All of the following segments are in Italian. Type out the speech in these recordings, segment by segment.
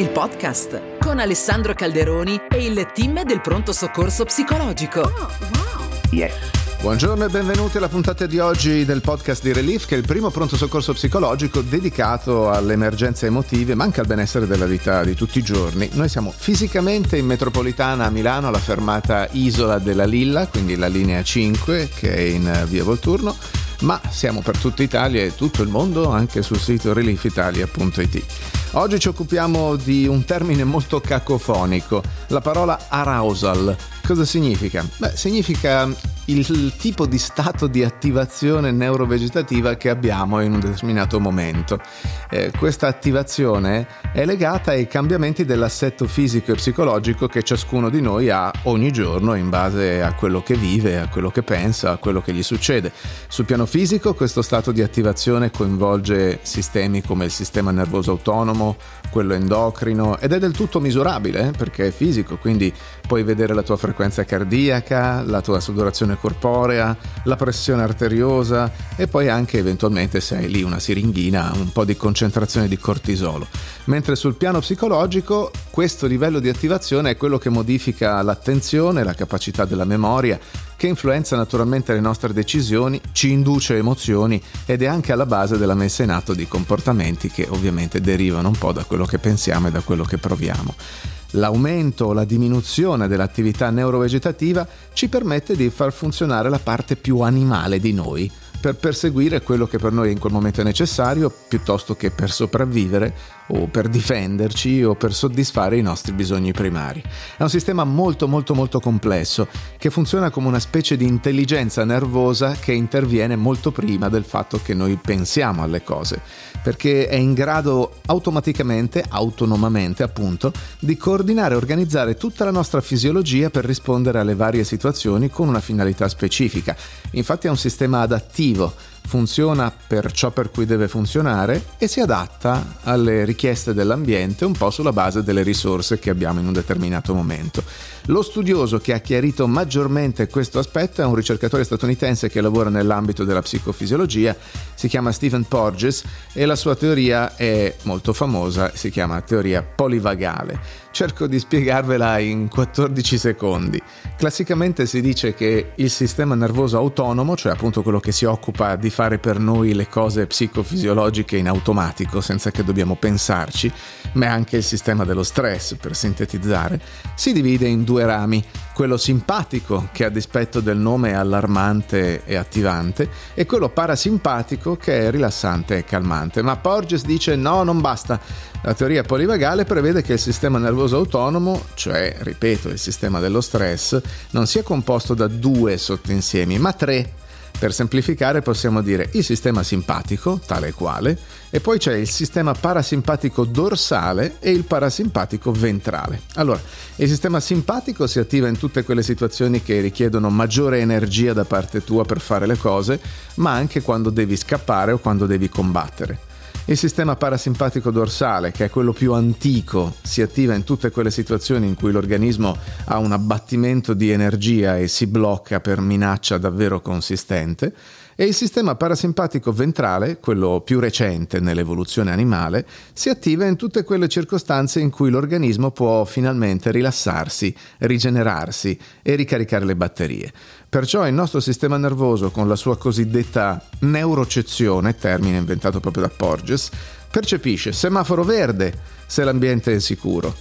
il podcast con Alessandro Calderoni e il team del pronto soccorso psicologico. Oh, wow. Yeah. Buongiorno e benvenuti alla puntata di oggi del podcast di Relief, che è il primo pronto soccorso psicologico dedicato alle emergenze emotive, ma anche al benessere della vita di tutti i giorni. Noi siamo fisicamente in metropolitana a Milano, alla fermata Isola della Lilla, quindi la linea 5 che è in via Volturno ma siamo per tutta Italia e tutto il mondo anche sul sito reliefitalia.it. Oggi ci occupiamo di un termine molto cacofonico, la parola arousal. Cosa significa? Beh, significa il tipo di stato di attivazione neurovegetativa che abbiamo in un determinato momento. Eh, questa attivazione è legata ai cambiamenti dell'assetto fisico e psicologico che ciascuno di noi ha ogni giorno in base a quello che vive, a quello che pensa, a quello che gli succede. Sul piano fisico questo stato di attivazione coinvolge sistemi come il sistema nervoso autonomo, quello endocrino ed è del tutto misurabile eh, perché è fisico, quindi puoi vedere la tua frequenza cardiaca, la tua sudorazione corporea, la pressione arteriosa e poi anche eventualmente se hai lì una siringhina un po' di concentrazione di cortisolo. Mentre sul piano psicologico questo livello di attivazione è quello che modifica l'attenzione, la capacità della memoria, che influenza naturalmente le nostre decisioni, ci induce emozioni ed è anche alla base della messa in atto di comportamenti che ovviamente derivano un po' da quello che pensiamo e da quello che proviamo. L'aumento o la diminuzione dell'attività neurovegetativa ci permette di far funzionare la parte più animale di noi, per perseguire quello che per noi in quel momento è necessario, piuttosto che per sopravvivere o per difenderci o per soddisfare i nostri bisogni primari. È un sistema molto molto molto complesso che funziona come una specie di intelligenza nervosa che interviene molto prima del fatto che noi pensiamo alle cose, perché è in grado automaticamente, autonomamente appunto, di coordinare e organizzare tutta la nostra fisiologia per rispondere alle varie situazioni con una finalità specifica. Infatti è un sistema adattivo attivo, funziona per ciò per cui deve funzionare e si adatta alle richieste dell'ambiente un po' sulla base delle risorse che abbiamo in un determinato momento. Lo studioso che ha chiarito maggiormente questo aspetto è un ricercatore statunitense che lavora nell'ambito della psicofisiologia, si chiama Stephen Porges e la sua teoria è molto famosa, si chiama teoria polivagale. Cerco di spiegarvela in 14 secondi. Classicamente si dice che il sistema nervoso autonomo, cioè appunto quello che si occupa di fare per noi le cose psicofisiologiche in automatico senza che dobbiamo pensarci, ma è anche il sistema dello stress, per sintetizzare, si divide in due rami, quello simpatico che a dispetto del nome è allarmante e attivante e quello parasimpatico che è rilassante e calmante. Ma Porges dice no, non basta. La teoria polivagale prevede che il sistema nervoso autonomo, cioè, ripeto, il sistema dello stress, non sia composto da due sottoinsiemi, ma tre per semplificare possiamo dire il sistema simpatico, tale e quale, e poi c'è il sistema parasimpatico dorsale e il parasimpatico ventrale. Allora, il sistema simpatico si attiva in tutte quelle situazioni che richiedono maggiore energia da parte tua per fare le cose, ma anche quando devi scappare o quando devi combattere. Il sistema parasimpatico dorsale, che è quello più antico, si attiva in tutte quelle situazioni in cui l'organismo ha un abbattimento di energia e si blocca per minaccia davvero consistente, e il sistema parasimpatico ventrale, quello più recente nell'evoluzione animale, si attiva in tutte quelle circostanze in cui l'organismo può finalmente rilassarsi, rigenerarsi e ricaricare le batterie. Perciò il nostro sistema nervoso, con la sua cosiddetta neurocezione, termine inventato proprio da Porges, percepisce semaforo verde se l'ambiente è sicuro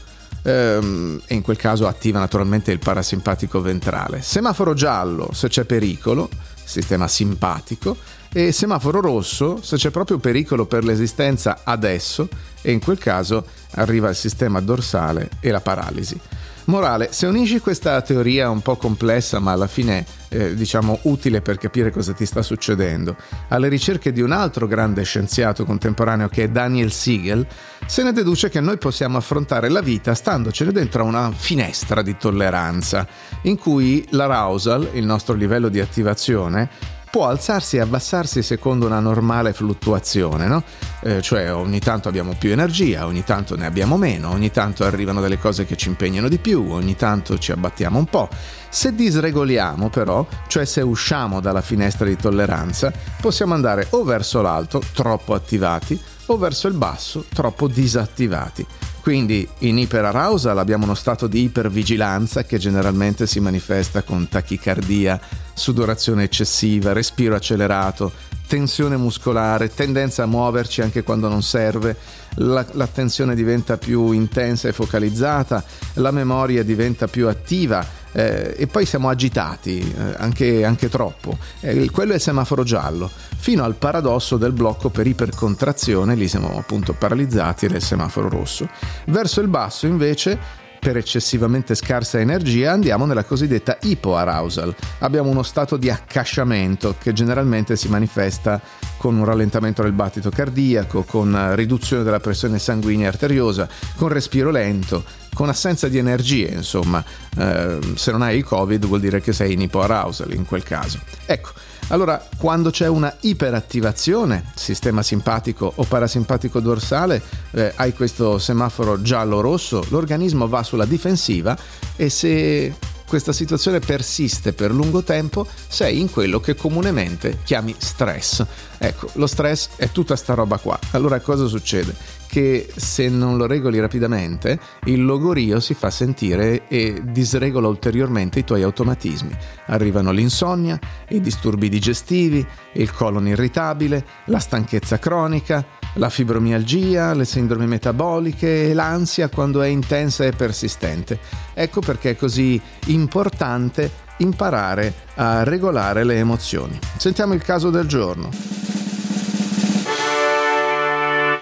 ehm, e in quel caso attiva naturalmente il parasimpatico ventrale. Semaforo giallo se c'è pericolo sistema simpatico, e semaforo rosso se c'è proprio pericolo per l'esistenza adesso e in quel caso arriva il sistema dorsale e la paralisi. Morale, se unisci questa teoria un po' complessa ma alla fine eh, diciamo utile per capire cosa ti sta succedendo, alle ricerche di un altro grande scienziato contemporaneo che è Daniel Siegel, se ne deduce che noi possiamo affrontare la vita standocene dentro una finestra di tolleranza, in cui l'arousal, il nostro livello di attivazione, può alzarsi e abbassarsi secondo una normale fluttuazione, no? eh, cioè ogni tanto abbiamo più energia, ogni tanto ne abbiamo meno, ogni tanto arrivano delle cose che ci impegnano di più, ogni tanto ci abbattiamo un po'. Se disregoliamo però, cioè se usciamo dalla finestra di tolleranza, possiamo andare o verso l'alto, troppo attivati, o verso il basso troppo disattivati. Quindi in iperarousal abbiamo uno stato di ipervigilanza che generalmente si manifesta con tachicardia, sudorazione eccessiva, respiro accelerato, tensione muscolare, tendenza a muoverci anche quando non serve, la, l'attenzione diventa più intensa e focalizzata, la memoria diventa più attiva eh, e poi siamo agitati, eh, anche, anche, troppo. Eh, quello è il semaforo giallo, fino al paradosso del blocco per ipercontrazione, lì siamo appunto paralizzati il semaforo rosso. Verso il basso invece per eccessivamente scarsa energia andiamo nella cosiddetta ipoarousal. Abbiamo uno stato di accasciamento che generalmente si manifesta con un rallentamento del battito cardiaco, con riduzione della pressione sanguigna arteriosa, con respiro lento, con assenza di energie, insomma. Eh, se non hai il Covid vuol dire che sei in ipoarousal in quel caso. Ecco, allora, quando c'è una iperattivazione, sistema simpatico o parasimpatico dorsale, eh, hai questo semaforo giallo-rosso, l'organismo va sulla difensiva e se questa situazione persiste per lungo tempo, sei in quello che comunemente chiami stress. Ecco, lo stress è tutta sta roba qua. Allora cosa succede? Che se non lo regoli rapidamente, il logorio si fa sentire e disregola ulteriormente i tuoi automatismi. Arrivano l'insonnia, i disturbi digestivi, il colon irritabile, la stanchezza cronica, la fibromialgia, le sindromi metaboliche e l'ansia quando è intensa e persistente. Ecco perché è così importante imparare a regolare le emozioni. Sentiamo il caso del giorno.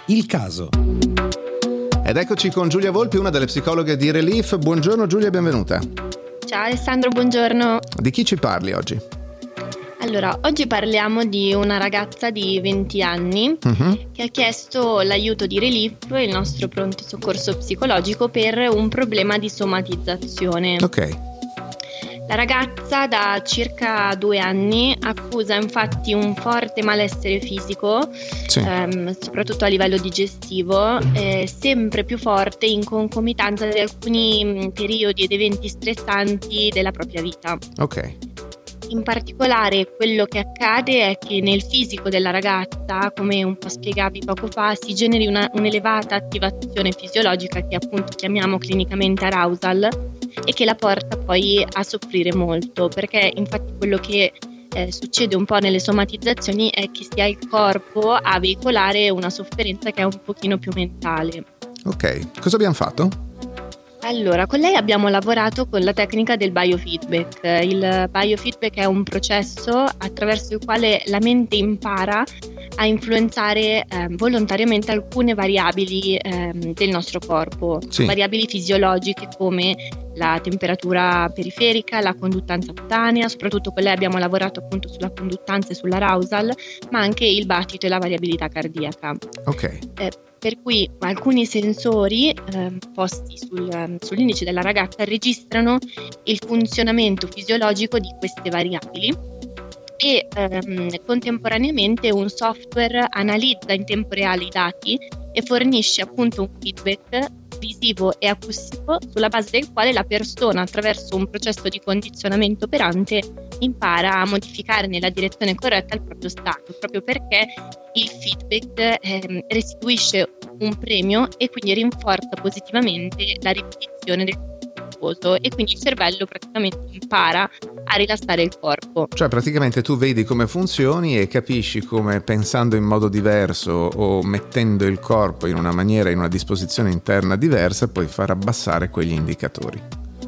Il caso. Ed eccoci con Giulia Volpi, una delle psicologhe di Relief. Buongiorno Giulia, benvenuta. Ciao Alessandro, buongiorno. Di chi ci parli oggi? Allora, oggi parliamo di una ragazza di 20 anni uh-huh. che ha chiesto l'aiuto di Relief, il nostro pronto soccorso psicologico, per un problema di somatizzazione. Ok. La ragazza da circa due anni accusa infatti un forte malessere fisico, sì. ehm, soprattutto a livello digestivo, eh, sempre più forte in concomitanza di alcuni mm, periodi ed eventi stressanti della propria vita. Ok. In particolare quello che accade è che nel fisico della ragazza, come un po' spiegavi poco fa, si generi una, un'elevata attivazione fisiologica che appunto chiamiamo clinicamente arousal e che la porta poi a soffrire molto, perché infatti quello che eh, succede un po' nelle somatizzazioni è che sia il corpo a veicolare una sofferenza che è un pochino più mentale. Ok, cosa abbiamo fatto? Allora, con lei abbiamo lavorato con la tecnica del biofeedback. Il biofeedback è un processo attraverso il quale la mente impara a influenzare eh, volontariamente alcune variabili eh, del nostro corpo, sì. variabili fisiologiche come la temperatura periferica, la conduttanza cutanea, soprattutto con lei abbiamo lavorato appunto sulla conduttanza e sull'arousal, ma anche il battito e la variabilità cardiaca. Ok. Eh, per cui alcuni sensori eh, posti sul, ehm, sull'indice della ragazza registrano il funzionamento fisiologico di queste variabili e ehm, contemporaneamente un software analizza in tempo reale i dati e fornisce appunto un feedback visivo e acustico sulla base del quale la persona attraverso un processo di condizionamento operante impara a modificare nella direzione corretta il proprio stato, proprio perché il feedback eh, restituisce un premio e quindi rinforza positivamente la ripetizione del faticoso e quindi il cervello praticamente impara a rilassare il corpo. Cioè praticamente tu vedi come funzioni e capisci come pensando in modo diverso o mettendo il corpo in una maniera, in una disposizione interna diversa, puoi far abbassare quegli indicatori.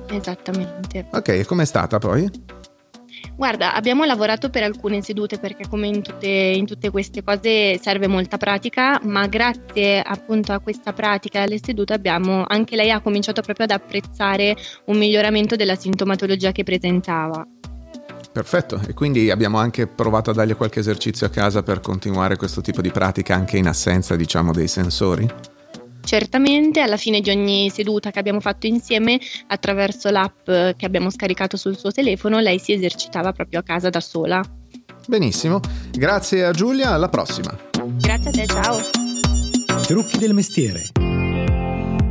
Esattamente. Ok, e com'è stata poi? Guarda, abbiamo lavorato per alcune sedute perché come in tutte, in tutte, queste cose serve molta pratica, ma grazie appunto a questa pratica e alle sedute abbiamo, anche lei ha cominciato proprio ad apprezzare un miglioramento della sintomatologia che presentava. Perfetto, e quindi abbiamo anche provato a dargli qualche esercizio a casa per continuare questo tipo di pratica anche in assenza, diciamo, dei sensori? Certamente alla fine di ogni seduta che abbiamo fatto insieme, attraverso l'app che abbiamo scaricato sul suo telefono, lei si esercitava proprio a casa da sola. Benissimo, grazie a Giulia, alla prossima. Grazie a te, ciao. Trucchi del mestiere.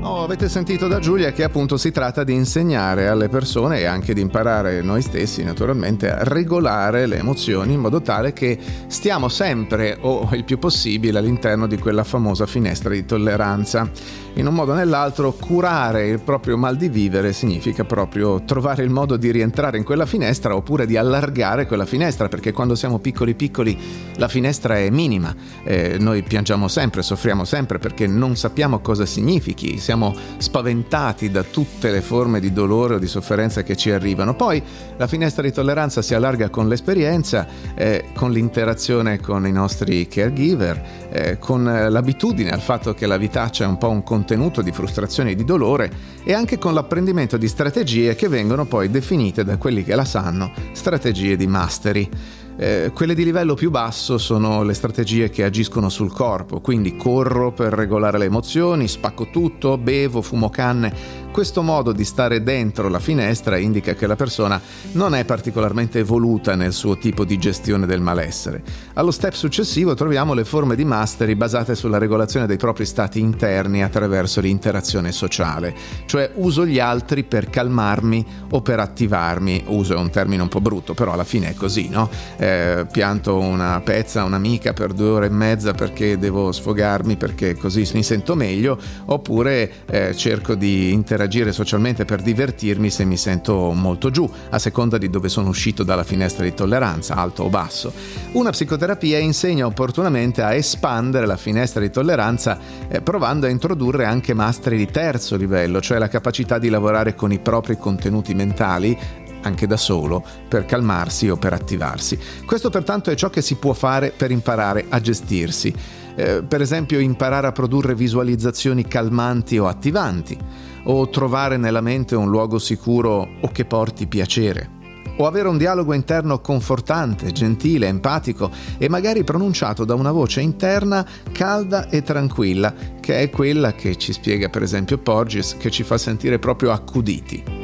Oh, avete sentito da Giulia che appunto si tratta di insegnare alle persone e anche di imparare noi stessi naturalmente a regolare le emozioni in modo tale che stiamo sempre o il più possibile all'interno di quella famosa finestra di tolleranza. In un modo o nell'altro curare il proprio mal di vivere significa proprio trovare il modo di rientrare in quella finestra oppure di allargare quella finestra perché quando siamo piccoli piccoli la finestra è minima, eh, noi piangiamo sempre, soffriamo sempre perché non sappiamo cosa significhi siamo spaventati da tutte le forme di dolore o di sofferenza che ci arrivano. Poi la finestra di tolleranza si allarga con l'esperienza, eh, con l'interazione con i nostri caregiver, eh, con l'abitudine al fatto che la vita c'è un po' un contenuto di frustrazione e di dolore e anche con l'apprendimento di strategie che vengono poi definite da quelli che la sanno strategie di mastery. Eh, quelle di livello più basso sono le strategie che agiscono sul corpo, quindi corro per regolare le emozioni, spacco tutto, bevo, fumo canne, questo modo di stare dentro la finestra indica che la persona non è particolarmente evoluta nel suo tipo di gestione del malessere. Allo step successivo troviamo le forme di mastery basate sulla regolazione dei propri stati interni attraverso l'interazione sociale, cioè uso gli altri per calmarmi o per attivarmi. Uso è un termine un po' brutto, però alla fine è così, no? Eh, pianto una pezza a un'amica per due ore e mezza perché devo sfogarmi perché così mi sento meglio, oppure eh, cerco di interagire interagire socialmente per divertirmi se mi sento molto giù, a seconda di dove sono uscito dalla finestra di tolleranza, alto o basso. Una psicoterapia insegna opportunamente a espandere la finestra di tolleranza eh, provando a introdurre anche mastri di terzo livello, cioè la capacità di lavorare con i propri contenuti mentali anche da solo, per calmarsi o per attivarsi. Questo pertanto è ciò che si può fare per imparare a gestirsi. Eh, per esempio imparare a produrre visualizzazioni calmanti o attivanti o trovare nella mente un luogo sicuro o che porti piacere, o avere un dialogo interno confortante, gentile, empatico e magari pronunciato da una voce interna calda e tranquilla, che è quella che ci spiega per esempio Porges, che ci fa sentire proprio accuditi.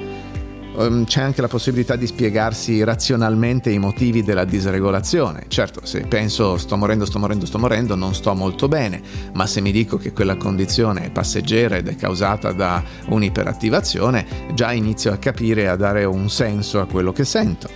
Ehm, c'è anche la possibilità di spiegarsi razionalmente i motivi della disregolazione. Certo, se penso sto morendo, sto morendo, sto morendo, non sto molto bene, ma se mi dico che quella condizione è passeggera ed è causata da un'iperattivazione, già inizio a capire e a dare un senso a quello che sento.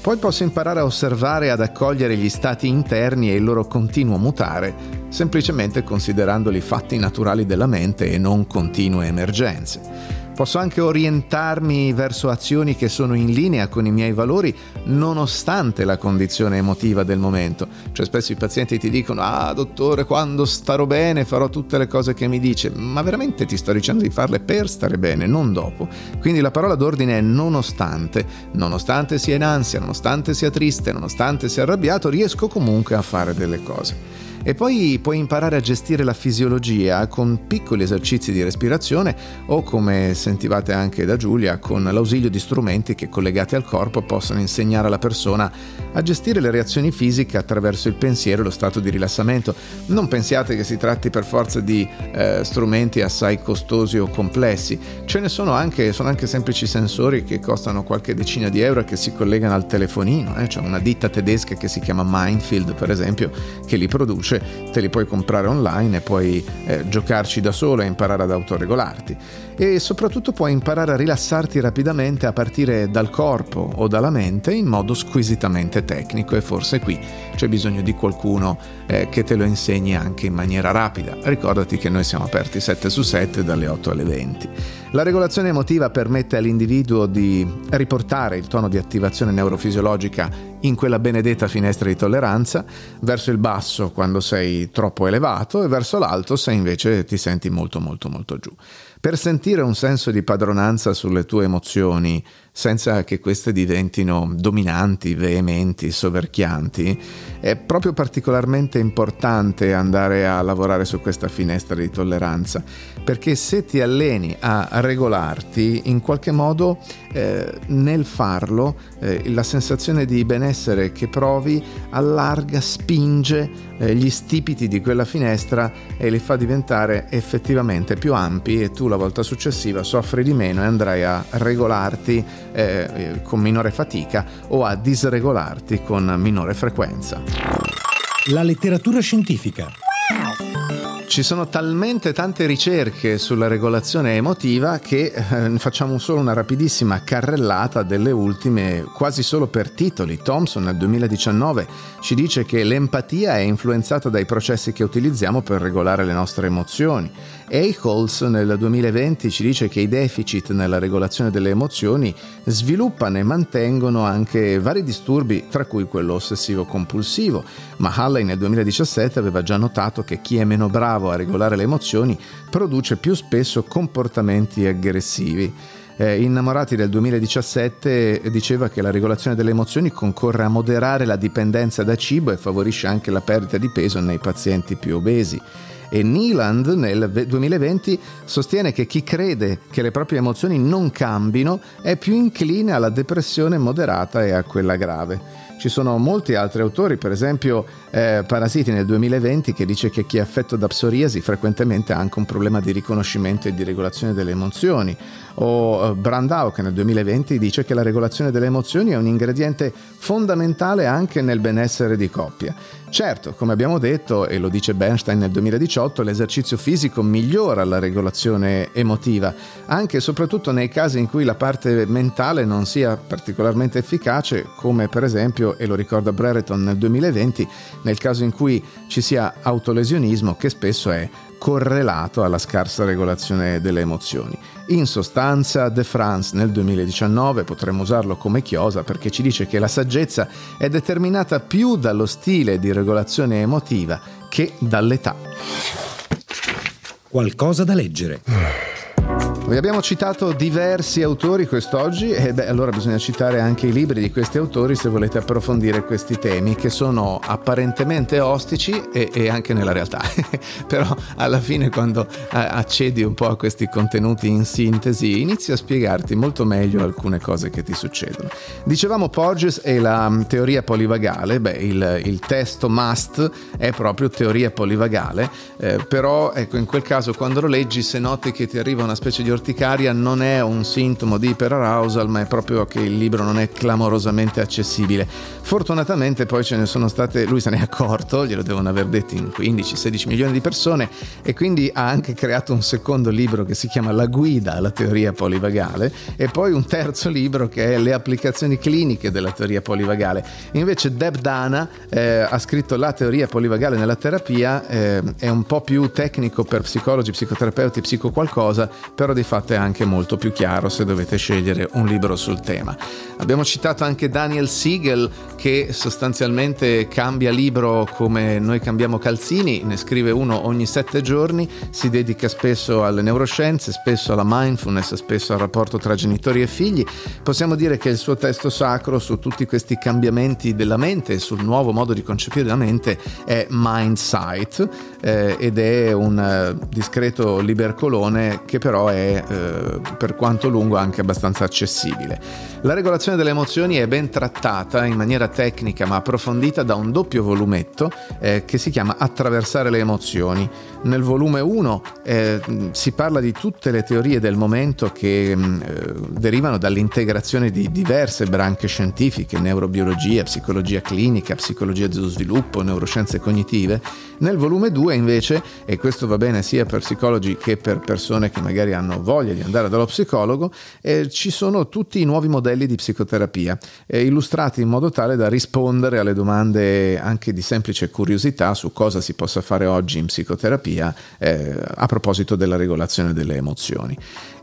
Poi posso imparare a osservare e ad accogliere gli stati interni e il loro continuo mutare, semplicemente considerandoli fatti naturali della mente e non continue emergenze. Posso anche orientarmi verso azioni che sono in linea con i miei valori nonostante la condizione emotiva del momento. Cioè spesso i pazienti ti dicono ah dottore quando starò bene farò tutte le cose che mi dice, ma veramente ti sto dicendo di farle per stare bene, non dopo. Quindi la parola d'ordine è nonostante, nonostante sia in ansia, nonostante sia triste, nonostante sia arrabbiato, riesco comunque a fare delle cose. E poi puoi imparare a gestire la fisiologia con piccoli esercizi di respirazione o come sentivate anche da Giulia con l'ausilio di strumenti che collegati al corpo possono insegnare alla persona a gestire le reazioni fisiche attraverso il pensiero e lo stato di rilassamento. Non pensiate che si tratti per forza di eh, strumenti assai costosi o complessi, ce ne sono anche, sono anche semplici sensori che costano qualche decina di euro e che si collegano al telefonino, eh? c'è una ditta tedesca che si chiama Mindfield per esempio che li produce invece te li puoi comprare online e puoi eh, giocarci da solo e imparare ad autoregolarti. E soprattutto puoi imparare a rilassarti rapidamente a partire dal corpo o dalla mente in modo squisitamente tecnico e forse qui c'è bisogno di qualcuno eh, che te lo insegni anche in maniera rapida. Ricordati che noi siamo aperti 7 su 7 dalle 8 alle 20. La regolazione emotiva permette all'individuo di riportare il tono di attivazione neurofisiologica in quella benedetta finestra di tolleranza, verso il basso quando sei troppo elevato e verso l'alto se invece ti senti molto molto molto giù. Per sentire un senso di padronanza sulle tue emozioni, senza che queste diventino dominanti, veementi, soverchianti, è proprio particolarmente importante andare a lavorare su questa finestra di tolleranza, perché se ti alleni a regolarti, in qualche modo eh, nel farlo eh, la sensazione di benessere che provi allarga, spinge gli stipiti di quella finestra e li fa diventare effettivamente più ampi e tu la volta successiva soffri di meno e andrai a regolarti eh, con minore fatica o a disregolarti con minore frequenza. La letteratura scientifica. Ci sono talmente tante ricerche sulla regolazione emotiva che eh, facciamo solo una rapidissima carrellata delle ultime, quasi solo per titoli. Thompson nel 2019 ci dice che l'empatia è influenzata dai processi che utilizziamo per regolare le nostre emozioni. Eichholz nel 2020 ci dice che i deficit nella regolazione delle emozioni sviluppano e mantengono anche vari disturbi, tra cui quello ossessivo-compulsivo, ma Halley nel 2017 aveva già notato che chi è meno bravo a regolare le emozioni produce più spesso comportamenti aggressivi. Eh, Innamorati del 2017 diceva che la regolazione delle emozioni concorre a moderare la dipendenza da cibo e favorisce anche la perdita di peso nei pazienti più obesi e Neeland nel 2020 sostiene che chi crede che le proprie emozioni non cambino è più incline alla depressione moderata e a quella grave. Ci sono molti altri autori, per esempio eh, Parasiti nel 2020 che dice che chi è affetto da psoriasi frequentemente ha anche un problema di riconoscimento e di regolazione delle emozioni, o eh, Brandau che nel 2020 dice che la regolazione delle emozioni è un ingrediente fondamentale anche nel benessere di coppia. Certo, come abbiamo detto, e lo dice Bernstein nel 2018, l'esercizio fisico migliora la regolazione emotiva, anche e soprattutto nei casi in cui la parte mentale non sia particolarmente efficace, come per esempio, e lo ricorda Brereton nel 2020, nel caso in cui ci sia autolesionismo che spesso è correlato alla scarsa regolazione delle emozioni. In sostanza, De France nel 2019 potremmo usarlo come chiosa perché ci dice che la saggezza è determinata più dallo stile di regolazione emotiva che dall'età. Qualcosa da leggere. Vi abbiamo citato diversi autori quest'oggi e beh, allora bisogna citare anche i libri di questi autori se volete approfondire questi temi che sono apparentemente ostici e, e anche nella realtà. Però alla fine quando accedi un po' a questi contenuti in sintesi inizi a spiegarti molto meglio alcune cose che ti succedono. Dicevamo Porges e la mm, teoria polivagale, beh il, il testo must è proprio teoria polivagale, eh, però ecco in quel caso quando lo leggi se noti che ti arriva una specie di orticaria non è un sintomo di iperarousal, ma è proprio che il libro non è clamorosamente accessibile. Fortunatamente poi ce ne sono state, lui se ne è accorto, glielo devono aver detto in 15-16 milioni di persone e quindi ha anche creato un secondo libro che si chiama La guida alla teoria polivagale e poi un terzo libro che è Le applicazioni cliniche della teoria polivagale. Invece Deb Dana eh, ha scritto La teoria polivagale nella terapia, eh, è un po' più tecnico per psicologi, psicoterapeuti, psico qualcosa, però di fatto è anche molto più chiaro se dovete scegliere un libro sul tema. Abbiamo citato anche Daniel Siegel che sostanzialmente cambia libro come noi cambiamo calzini, ne scrive uno ogni sette giorni, si dedica spesso alle neuroscienze, spesso alla mindfulness, spesso al rapporto tra genitori e figli. Possiamo dire che il suo testo sacro su tutti questi cambiamenti della mente sul nuovo modo di concepire la mente è Mindsight eh, ed è un uh, discreto libercolone che però è uh, per quanto lungo anche abbastanza accessibile. La regolazione delle emozioni è ben trattata in maniera tecnica ma approfondita da un doppio volumetto eh, che si chiama Attraversare le emozioni. Nel volume 1 eh, si parla di tutte le teorie del momento che mm, eh, derivano dall'integrazione di diverse branche scientifiche, neurobiologia, psicologia clinica, psicologia dello sviluppo, neuroscienze cognitive. Nel volume 2 invece, e questo va bene sia per psicologi che per persone che magari hanno voglia di andare dallo psicologo, eh, ci sono tutti i nuovi modelli di psicoterapia, eh, illustrati in modo tale da rispondere alle domande anche di semplice curiosità su cosa si possa fare oggi in psicoterapia eh, a proposito della regolazione delle emozioni.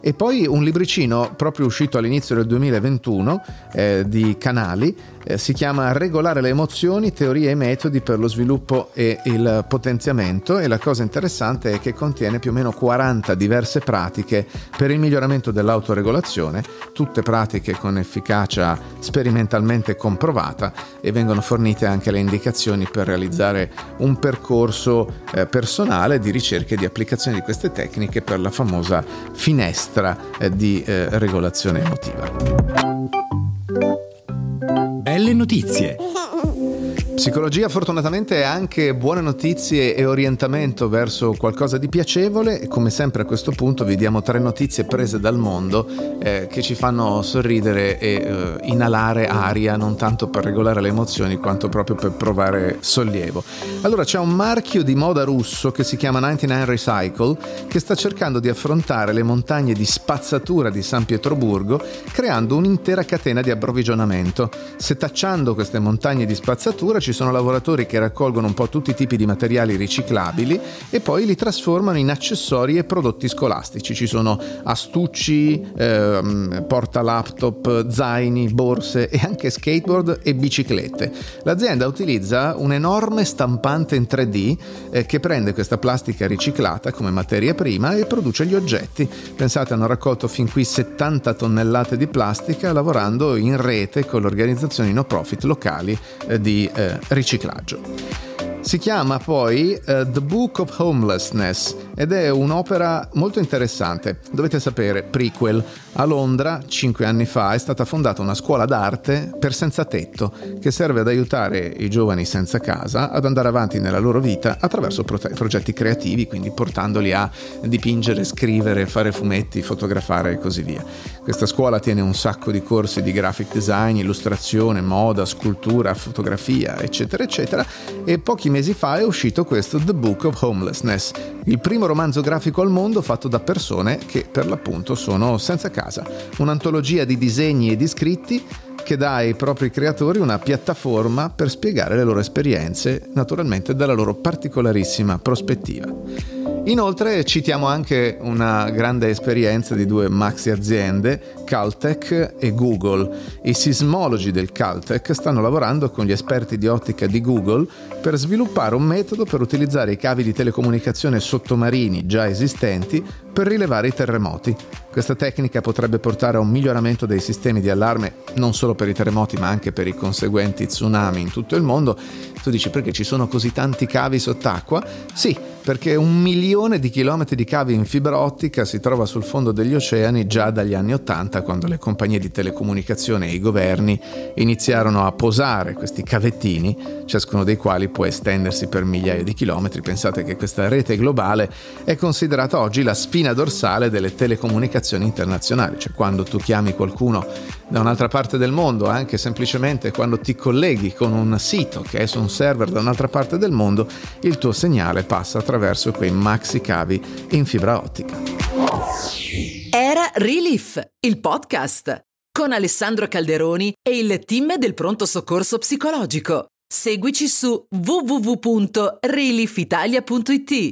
E poi un libricino proprio uscito all'inizio del 2021 eh, di Canali, eh, si chiama Regolare le emozioni, teorie e metodi per lo sviluppo e il potenziamento. E la cosa interessante è che contiene più o meno 40 diverse pratiche per il miglioramento dell'autoregolazione, tutte pratiche con efficacia sperimentalmente comprovata e vengono fornite anche le indicazioni per realizzare un percorso eh, personale di ricerca e di applicazione di queste tecniche per la famosa finestra finestra eh, di eh, regolazione emotiva. Belle notizie. Psicologia fortunatamente è anche buone notizie e orientamento verso qualcosa di piacevole e come sempre a questo punto vi diamo tre notizie prese dal mondo eh, che ci fanno sorridere e eh, inalare aria non tanto per regolare le emozioni quanto proprio per provare sollievo. Allora c'è un marchio di moda russo che si chiama 99 Recycle che sta cercando di affrontare le montagne di spazzatura di San Pietroburgo creando un'intera catena di approvvigionamento. Setacciando queste montagne di spazzatura ci sono lavoratori che raccolgono un po' tutti i tipi di materiali riciclabili e poi li trasformano in accessori e prodotti scolastici. Ci sono astucci, ehm, porta laptop, zaini, borse e anche skateboard e biciclette. L'azienda utilizza un'enorme stampante in 3D eh, che prende questa plastica riciclata come materia prima e produce gli oggetti. Pensate, hanno raccolto fin qui 70 tonnellate di plastica lavorando in rete con le organizzazioni no profit locali eh, di eh, riciclaggio. Si chiama poi uh, The Book of Homelessness ed è un'opera molto interessante. Dovete sapere, prequel, a Londra, cinque anni fa, è stata fondata una scuola d'arte per senza tetto che serve ad aiutare i giovani senza casa ad andare avanti nella loro vita attraverso pro- progetti creativi, quindi portandoli a dipingere, scrivere, fare fumetti, fotografare e così via. Questa scuola tiene un sacco di corsi di graphic design, illustrazione, moda, scultura, fotografia, eccetera, eccetera, e pochi mesi fa è uscito questo The Book of Homelessness, il primo romanzo grafico al mondo fatto da persone che per l'appunto sono senza casa, un'antologia di disegni e di scritti che dà ai propri creatori una piattaforma per spiegare le loro esperienze, naturalmente dalla loro particolarissima prospettiva. Inoltre citiamo anche una grande esperienza di due maxi aziende, Caltech e Google. I sismologi del Caltech stanno lavorando con gli esperti di ottica di Google per sviluppare un metodo per utilizzare i cavi di telecomunicazione sottomarini già esistenti per rilevare i terremoti. Questa tecnica potrebbe portare a un miglioramento dei sistemi di allarme non solo per i terremoti ma anche per i conseguenti tsunami in tutto il mondo. Tu dici perché ci sono così tanti cavi sott'acqua? Sì, perché un milione di chilometri di cavi in fibra ottica si trova sul fondo degli oceani già dagli anni Ottanta quando le compagnie di telecomunicazione e i governi iniziarono a posare questi cavettini, ciascuno dei quali può estendersi per migliaia di chilometri. Pensate che questa rete globale è considerata oggi la spina dorsale delle telecomunicazioni internazionali, cioè quando tu chiami qualcuno da un'altra parte del mondo, anche semplicemente quando ti colleghi con un sito che è su un server da un'altra parte del mondo, il tuo segnale passa attraverso quei maxi cavi in fibra ottica. Era Relief, il podcast con Alessandro Calderoni e il team del pronto soccorso psicologico. Seguici su www.reliefitalia.it.